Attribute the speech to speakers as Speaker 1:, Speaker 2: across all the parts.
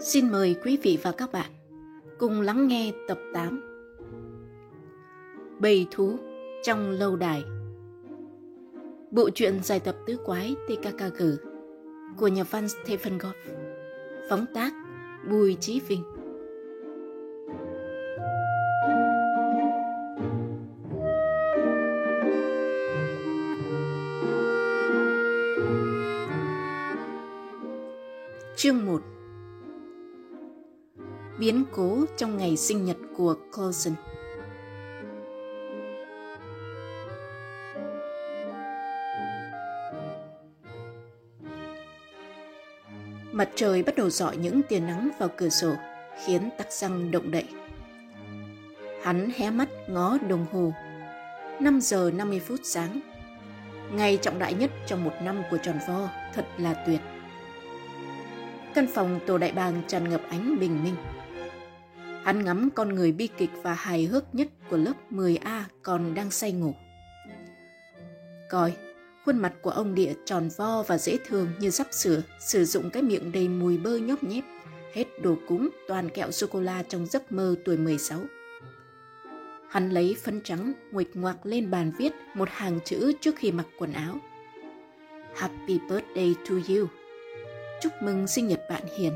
Speaker 1: Xin mời quý vị và các bạn cùng lắng nghe tập 8 Bầy thú trong lâu đài. Bộ truyện giải tập tứ quái TKKG của nhà văn Stephen Goff. Phóng tác Bùi Chí Vinh. Chương 1 Biến cố trong ngày sinh nhật của Coulson Mặt trời bắt đầu dọi những tia nắng vào cửa sổ, khiến tắc răng động đậy. Hắn hé mắt ngó đồng hồ. 5 giờ 50 phút sáng. Ngày trọng đại nhất trong một năm của tròn vo, thật là tuyệt. Căn phòng tổ đại bàng tràn ngập ánh bình minh. Hắn ngắm con người bi kịch và hài hước nhất của lớp 10A còn đang say ngủ. Coi, khuôn mặt của ông địa tròn vo và dễ thương như sắp sửa, sử dụng cái miệng đầy mùi bơ nhóp nhép, hết đồ cúng toàn kẹo sô-cô-la trong giấc mơ tuổi 16. Hắn lấy phấn trắng nguệch ngoạc lên bàn viết một hàng chữ trước khi mặc quần áo. Happy birthday to you. Chúc mừng sinh nhật bạn Hiền.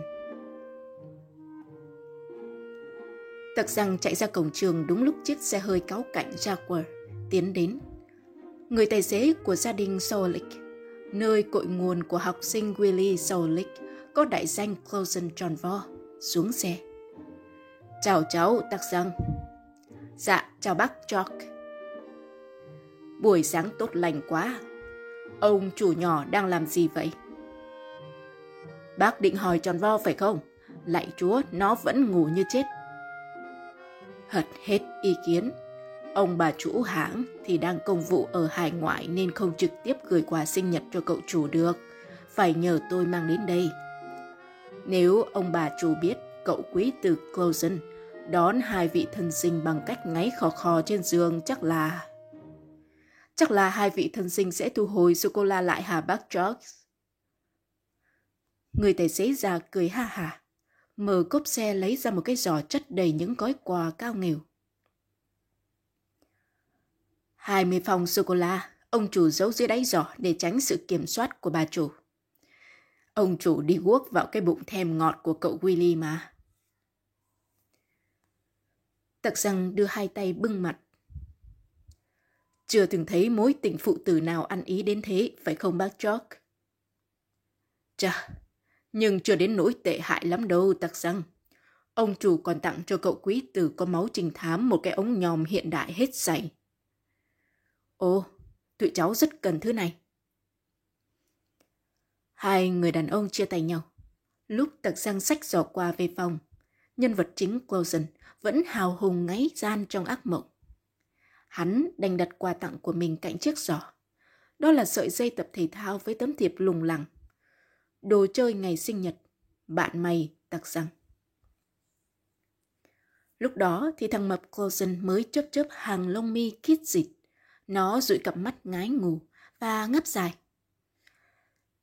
Speaker 1: Tặc rằng chạy ra cổng trường đúng lúc chiếc xe hơi cáo cạnh Jaguar tiến đến. Người tài xế của gia đình Solik, nơi cội nguồn của học sinh Willie Solik có đại danh Closen John vo, xuống xe. Chào cháu, Tặc rằng. Dạ, chào bác Jock. Buổi sáng tốt lành quá. Ông chủ nhỏ đang làm gì vậy? Bác định hỏi tròn vo phải không? Lạy chúa, nó vẫn ngủ như chết. Hật hết ý kiến. Ông bà chủ hãng thì đang công vụ ở hải ngoại nên không trực tiếp gửi quà sinh nhật cho cậu chủ được. Phải nhờ tôi mang đến đây. Nếu ông bà chủ biết cậu quý từ Closen đón hai vị thân sinh bằng cách ngáy khò khò trên giường chắc là... Chắc là hai vị thân sinh sẽ thu hồi sô-cô-la lại hả bác George? Người tài xế già cười ha hả, mở cốp xe lấy ra một cái giỏ chất đầy những gói quà cao nghèo. 20 phòng sô-cô-la, ông chủ giấu dưới đáy giỏ để tránh sự kiểm soát của bà chủ. Ông chủ đi guốc vào cái bụng thèm ngọt của cậu Willy mà. Tặc rằng đưa hai tay bưng mặt. Chưa từng thấy mối tình phụ tử nào ăn ý đến thế, phải không bác George? Chà, nhưng chưa đến nỗi tệ hại lắm đâu, tặc răng. Ông chủ còn tặng cho cậu quý tử có máu trình thám một cái ống nhòm hiện đại hết sảy. Ồ, tụi cháu rất cần thứ này. Hai người đàn ông chia tay nhau. Lúc tặc răng sách giỏ qua về phòng, nhân vật chính Wilson vẫn hào hùng ngáy gian trong ác mộng. Hắn đành đặt quà tặng của mình cạnh chiếc giỏ. Đó là sợi dây tập thể thao với tấm thiệp lùng lẳng đồ chơi ngày sinh nhật, bạn mày tặc rằng. Lúc đó thì thằng mập Coulson mới chớp chớp hàng lông mi kít dịch. Nó dụi cặp mắt ngái ngủ và ngáp dài.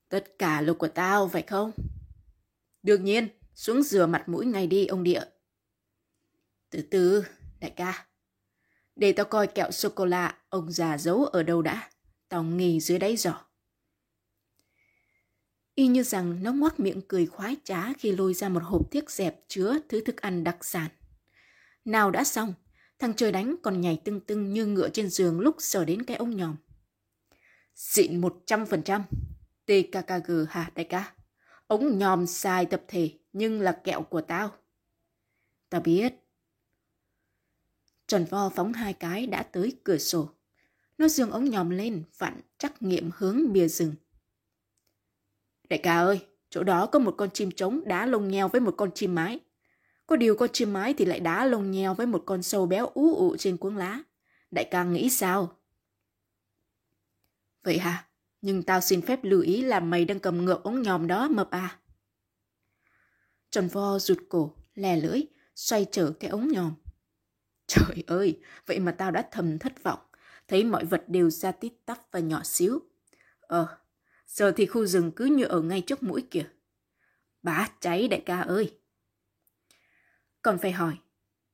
Speaker 1: Tất cả là của tao, phải không? Đương nhiên, xuống rửa mặt mũi ngay đi ông địa. Từ từ, đại ca. Để tao coi kẹo sô-cô-la ông già giấu ở đâu đã. Tao nghỉ dưới đáy giỏ y như rằng nó ngoác miệng cười khoái trá khi lôi ra một hộp thiếc dẹp chứa thứ thức ăn đặc sản. Nào đã xong, thằng trời đánh còn nhảy tưng tưng như ngựa trên giường lúc sờ đến cái ống nhòm. Xịn một trăm phần trăm. TKKG hả đại ca? Ống nhòm xài tập thể nhưng là kẹo của tao. Tao biết. trần vo phóng hai cái đã tới cửa sổ. Nó dường ống nhòm lên, vặn trắc nghiệm hướng bìa rừng. Đại ca ơi, chỗ đó có một con chim trống đá lông nheo với một con chim mái. Có điều con chim mái thì lại đá lông nheo với một con sâu béo ú ụ trên cuống lá. Đại ca nghĩ sao? Vậy hả? Nhưng tao xin phép lưu ý là mày đang cầm ngược ống nhòm đó mập à. trần vo rụt cổ, lè lưỡi, xoay trở cái ống nhòm. Trời ơi, vậy mà tao đã thầm thất vọng. Thấy mọi vật đều ra tít tắp và nhỏ xíu. Ờ, Giờ thì khu rừng cứ như ở ngay trước mũi kìa. Bá cháy đại ca ơi, Còn phải hỏi,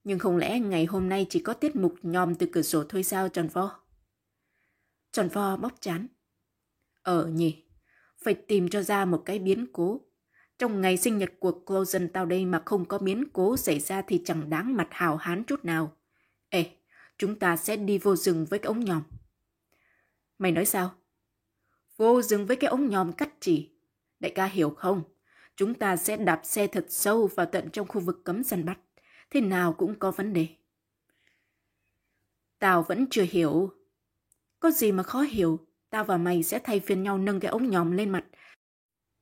Speaker 1: nhưng không lẽ ngày hôm nay chỉ có tiết mục nhòm từ cửa sổ thôi sao tròn vo? Tròn vo bóc chán. Ờ nhỉ, phải tìm cho ra một cái biến cố. Trong ngày sinh nhật của Closen tao đây mà không có biến cố xảy ra thì chẳng đáng mặt hào hán chút nào. Ê, chúng ta sẽ đi vô rừng với cái ống nhòm. Mày nói sao? Vô dừng với cái ống nhòm cắt chỉ. Đại ca hiểu không? Chúng ta sẽ đạp xe thật sâu vào tận trong khu vực cấm săn bắt. Thế nào cũng có vấn đề. Tao vẫn chưa hiểu. Có gì mà khó hiểu, tao và mày sẽ thay phiên nhau nâng cái ống nhòm lên mặt.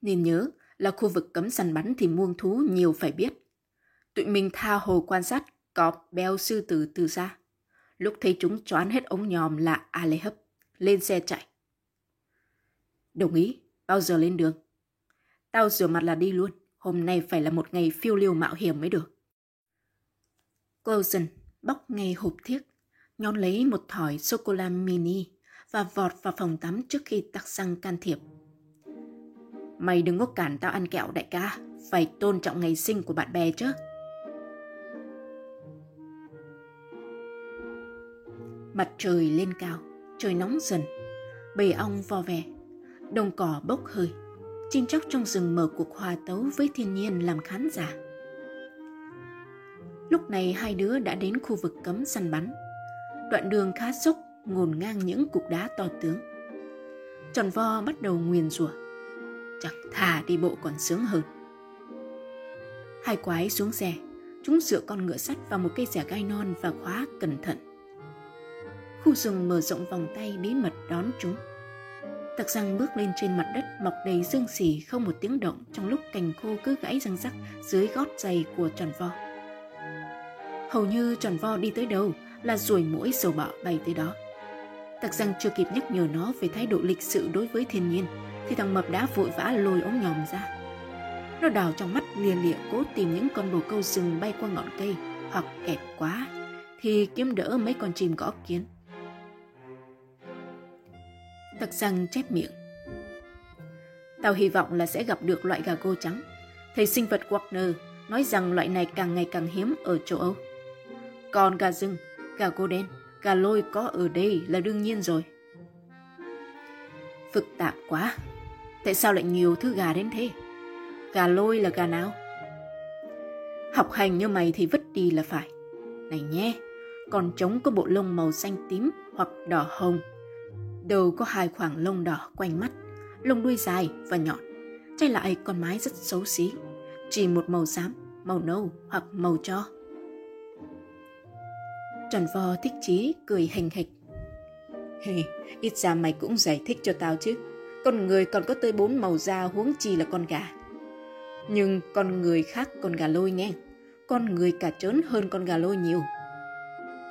Speaker 1: Nên nhớ là khu vực cấm săn bắn thì muông thú nhiều phải biết. Tụi mình tha hồ quan sát cọp, beo, sư tử từ xa. Lúc thấy chúng choán hết ống nhòm là a lê hấp, lên xe chạy. Đồng ý, bao giờ lên đường? Tao rửa mặt là đi luôn, hôm nay phải là một ngày phiêu lưu mạo hiểm mới được. Coulson bóc ngay hộp thiếc, nhón lấy một thỏi sô-cô-la mini và vọt vào phòng tắm trước khi tắc xăng can thiệp. Mày đừng có cản tao ăn kẹo đại ca, phải tôn trọng ngày sinh của bạn bè chứ. Mặt trời lên cao, trời nóng dần, bầy ong vo vẻ, đồng cỏ bốc hơi, chim chóc trong rừng mở cuộc hòa tấu với thiên nhiên làm khán giả. Lúc này hai đứa đã đến khu vực cấm săn bắn. Đoạn đường khá dốc, ngổn ngang những cục đá to tướng. Tròn vo bắt đầu nguyền rủa. Chẳng thà đi bộ còn sướng hơn. Hai quái xuống xe, chúng dựa con ngựa sắt vào một cây rẻ gai non và khóa cẩn thận. Khu rừng mở rộng vòng tay bí mật đón chúng. Tặc răng bước lên trên mặt đất, mọc đầy dương xỉ, không một tiếng động, trong lúc cành khô cứ gãy răng rắc dưới gót giày của tròn vo. Hầu như tròn vo đi tới đâu là ruồi mũi sầu bọ bay tới đó. Tặc răng chưa kịp nhắc nhở nó về thái độ lịch sự đối với thiên nhiên, thì thằng mập đã vội vã lôi ống nhòm ra. Nó đào trong mắt lia lịa cố tìm những con bồ câu rừng bay qua ngọn cây, hoặc kẹt quá, thì kiếm đỡ mấy con chim gõ kiến. Tặc răng chép miệng. Tao hy vọng là sẽ gặp được loại gà cô trắng. Thầy sinh vật Wagner nói rằng loại này càng ngày càng hiếm ở châu Âu. Còn gà rừng, gà cô đen, gà lôi có ở đây là đương nhiên rồi. Phức tạp quá. Tại sao lại nhiều thứ gà đến thế? Gà lôi là gà nào? Học hành như mày thì vứt đi là phải. Này nhé, còn trống có bộ lông màu xanh tím hoặc đỏ hồng. Đầu có hai khoảng lông đỏ quanh mắt, lông đuôi dài và nhọn. Trái lại con mái rất xấu xí, chỉ một màu xám, màu nâu hoặc màu cho. Tròn vò thích chí cười hình hịch. Hey, ít ra mày cũng giải thích cho tao chứ. Con người còn có tới bốn màu da huống chi là con gà. Nhưng con người khác con gà lôi nghe. Con người cả trớn hơn con gà lôi nhiều.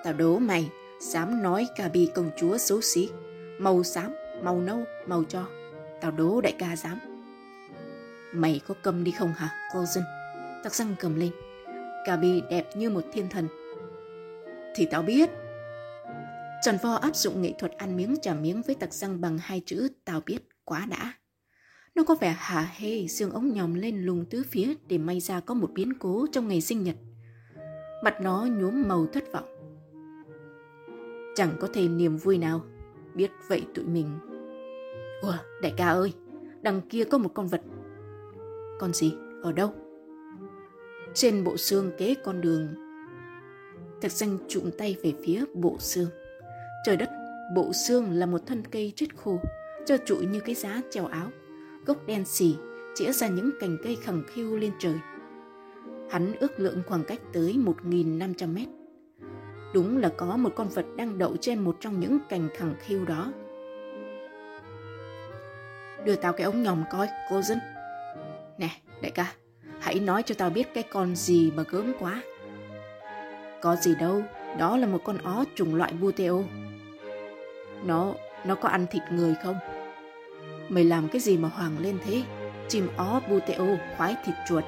Speaker 1: Tao đố mày, dám nói cà bi công chúa xấu xí. Màu xám, màu nâu, màu cho. Tao đố đại ca dám. Mày có cầm đi không hả, Clausen? Tắc răng cầm lên. Gabi bi đẹp như một thiên thần thì tao biết. Trần Vo áp dụng nghệ thuật ăn miếng trả miếng với tặc răng bằng hai chữ tao biết quá đã. Nó có vẻ hả hê xương ống nhòm lên lùng tứ phía để may ra có một biến cố trong ngày sinh nhật. Mặt nó nhuốm màu thất vọng. Chẳng có thêm niềm vui nào. Biết vậy tụi mình. Ủa, đại ca ơi, đằng kia có một con vật. Con gì? Ở đâu? Trên bộ xương kế con đường Thạch danh trụm tay về phía bộ xương. Trời đất, bộ xương là một thân cây chết khô, cho trụi như cái giá treo áo. Gốc đen xì, chĩa ra những cành cây khẳng khiu lên trời. Hắn ước lượng khoảng cách tới 1.500 mét. Đúng là có một con vật đang đậu trên một trong những cành khẳng khiu đó. Đưa tao cái ống nhòm coi, cô dân. Nè, đại ca, hãy nói cho tao biết cái con gì mà gớm quá. Có gì đâu, đó là một con ó trùng loại buteo. Nó, nó có ăn thịt người không? Mày làm cái gì mà hoàng lên thế? Chim ó buteo khoái thịt chuột.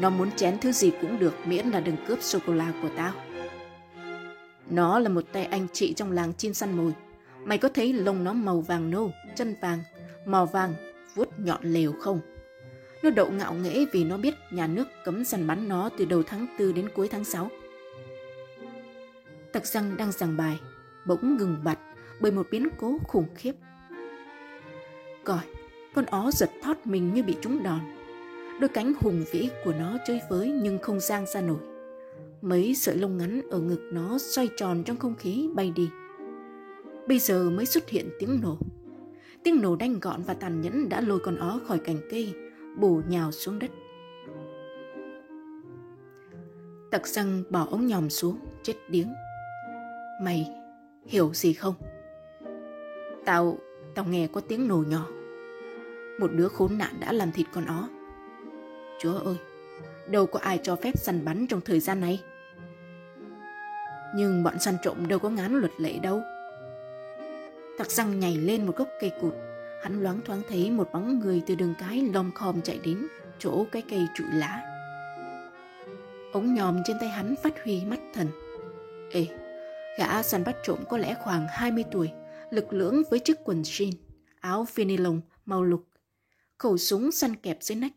Speaker 1: Nó muốn chén thứ gì cũng được miễn là đừng cướp sô-cô-la của tao. Nó là một tay anh chị trong làng chim săn mồi. Mày có thấy lông nó màu vàng nâu, chân vàng, màu vàng, vuốt nhọn lều không? Nó đậu ngạo nghễ vì nó biết nhà nước cấm săn bắn nó từ đầu tháng 4 đến cuối tháng 6. Tặc răng đang giảng bài, bỗng ngừng bặt bởi một biến cố khủng khiếp. còi con ó giật thót mình như bị trúng đòn. Đôi cánh hùng vĩ của nó chơi với nhưng không giang ra nổi. Mấy sợi lông ngắn ở ngực nó xoay tròn trong không khí bay đi. Bây giờ mới xuất hiện tiếng nổ. Tiếng nổ đanh gọn và tàn nhẫn đã lôi con ó khỏi cành cây, bổ nhào xuống đất. Tặc răng bỏ ống nhòm xuống, chết điếng. Mày hiểu gì không? Tao, tao nghe có tiếng nổ nhỏ. Một đứa khốn nạn đã làm thịt con ó. Chúa ơi, đâu có ai cho phép săn bắn trong thời gian này. Nhưng bọn săn trộm đâu có ngán luật lệ đâu. Tặc răng nhảy lên một gốc cây cụt. Hắn loáng thoáng thấy một bóng người từ đường cái lom khom chạy đến chỗ cái cây trụ lá. Ống nhòm trên tay hắn phát huy mắt thần. Ê, gã săn bắt trộm có lẽ khoảng 20 tuổi, lực lưỡng với chiếc quần jean, áo phi lông màu lục, khẩu súng săn kẹp dưới nách,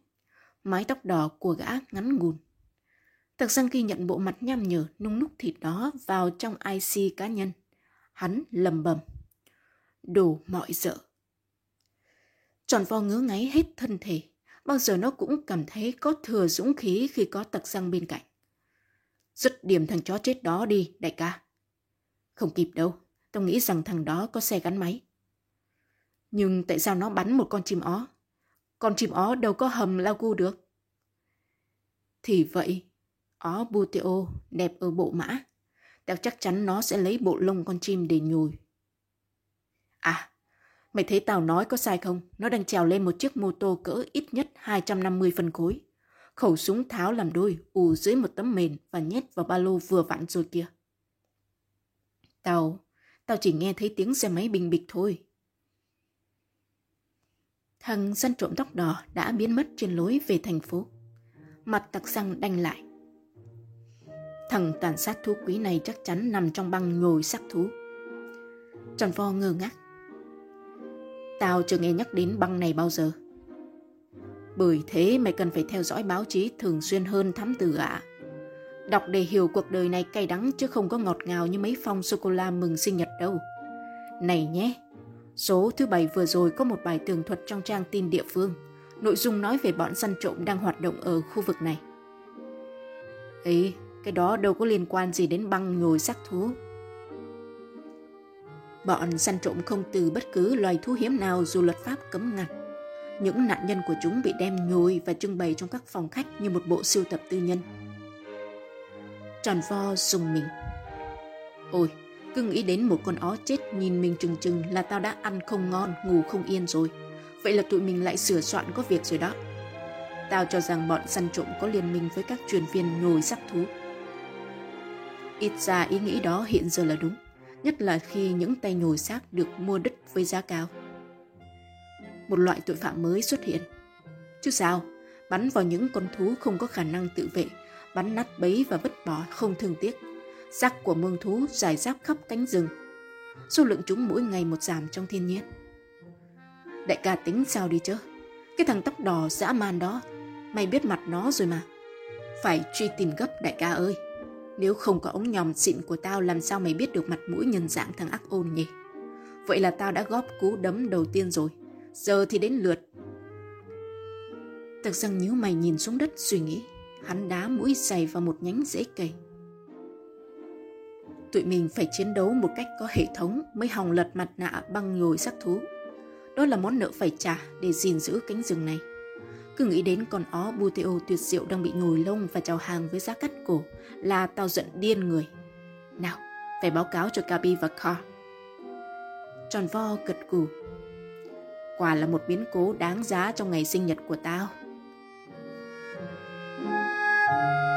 Speaker 1: mái tóc đỏ của gã ngắn ngùn. Tặc Giang ghi nhận bộ mặt nham nhở nung núc thịt đó vào trong IC cá nhân. Hắn lầm bầm. Đồ mọi dợ. Tròn vo ngứa ngáy hết thân thể. Bao giờ nó cũng cảm thấy có thừa dũng khí khi có tặc răng bên cạnh. Dứt điểm thằng chó chết đó đi, đại ca. Không kịp đâu, tao nghĩ rằng thằng đó có xe gắn máy. Nhưng tại sao nó bắn một con chim ó? Con chim ó đâu có hầm lao gu được. Thì vậy, ó buteo đẹp ở bộ mã. Tao chắc chắn nó sẽ lấy bộ lông con chim để nhồi. À, mày thấy tao nói có sai không? Nó đang trèo lên một chiếc mô tô cỡ ít nhất 250 phân khối. Khẩu súng tháo làm đôi, ù dưới một tấm mền và nhét vào ba lô vừa vặn rồi kia. Tao, tao chỉ nghe thấy tiếng xe máy bình bịch thôi. Thằng săn trộm tóc đỏ đã biến mất trên lối về thành phố. Mặt tặc răng đanh lại. Thằng tàn sát thú quý này chắc chắn nằm trong băng nhồi xác thú. Trần vo ngơ ngác. Tao chưa nghe nhắc đến băng này bao giờ. Bởi thế mày cần phải theo dõi báo chí thường xuyên hơn thám tử ạ. Đọc để hiểu cuộc đời này cay đắng chứ không có ngọt ngào như mấy phong sô-cô-la mừng sinh nhật đâu. Này nhé, số thứ bảy vừa rồi có một bài tường thuật trong trang tin địa phương. Nội dung nói về bọn săn trộm đang hoạt động ở khu vực này. Ấy, cái đó đâu có liên quan gì đến băng nhồi sắc thú. Bọn săn trộm không từ bất cứ loài thú hiếm nào dù luật pháp cấm ngặt. Những nạn nhân của chúng bị đem nhồi và trưng bày trong các phòng khách như một bộ sưu tập tư nhân. Tròn vo dùng mình. Ôi, cứ nghĩ đến một con ó chết nhìn mình trừng trừng là tao đã ăn không ngon, ngủ không yên rồi. Vậy là tụi mình lại sửa soạn có việc rồi đó. Tao cho rằng bọn săn trộm có liên minh với các truyền viên nhồi sắc thú. Ít ra ý nghĩ đó hiện giờ là đúng, nhất là khi những tay nhồi xác được mua đứt với giá cao. Một loại tội phạm mới xuất hiện. Chứ sao, bắn vào những con thú không có khả năng tự vệ bắn nát bấy và vứt bỏ không thương tiếc. Xác của mương thú dài rác khắp cánh rừng. Số lượng chúng mỗi ngày một giảm trong thiên nhiên. Đại ca tính sao đi chứ? Cái thằng tóc đỏ dã man đó, mày biết mặt nó rồi mà. Phải truy tìm gấp đại ca ơi. Nếu không có ống nhòm xịn của tao, làm sao mày biết được mặt mũi nhân dạng thằng ác ôn nhỉ? Vậy là tao đã góp cú đấm đầu tiên rồi. Giờ thì đến lượt. Thật rằng nhíu mày nhìn xuống đất, suy nghĩ hắn đá mũi giày vào một nhánh rễ cây. Tụi mình phải chiến đấu một cách có hệ thống mới hòng lật mặt nạ băng nhồi sắc thú. Đó là món nợ phải trả để gìn giữ cánh rừng này. Cứ nghĩ đến con ó Buteo tuyệt diệu đang bị nhồi lông và chào hàng với giá cắt cổ là tao giận điên người. Nào, phải báo cáo cho Gabi và Carl. Tròn vo gật gù. Quả là một biến cố đáng giá trong ngày sinh nhật của tao. Thank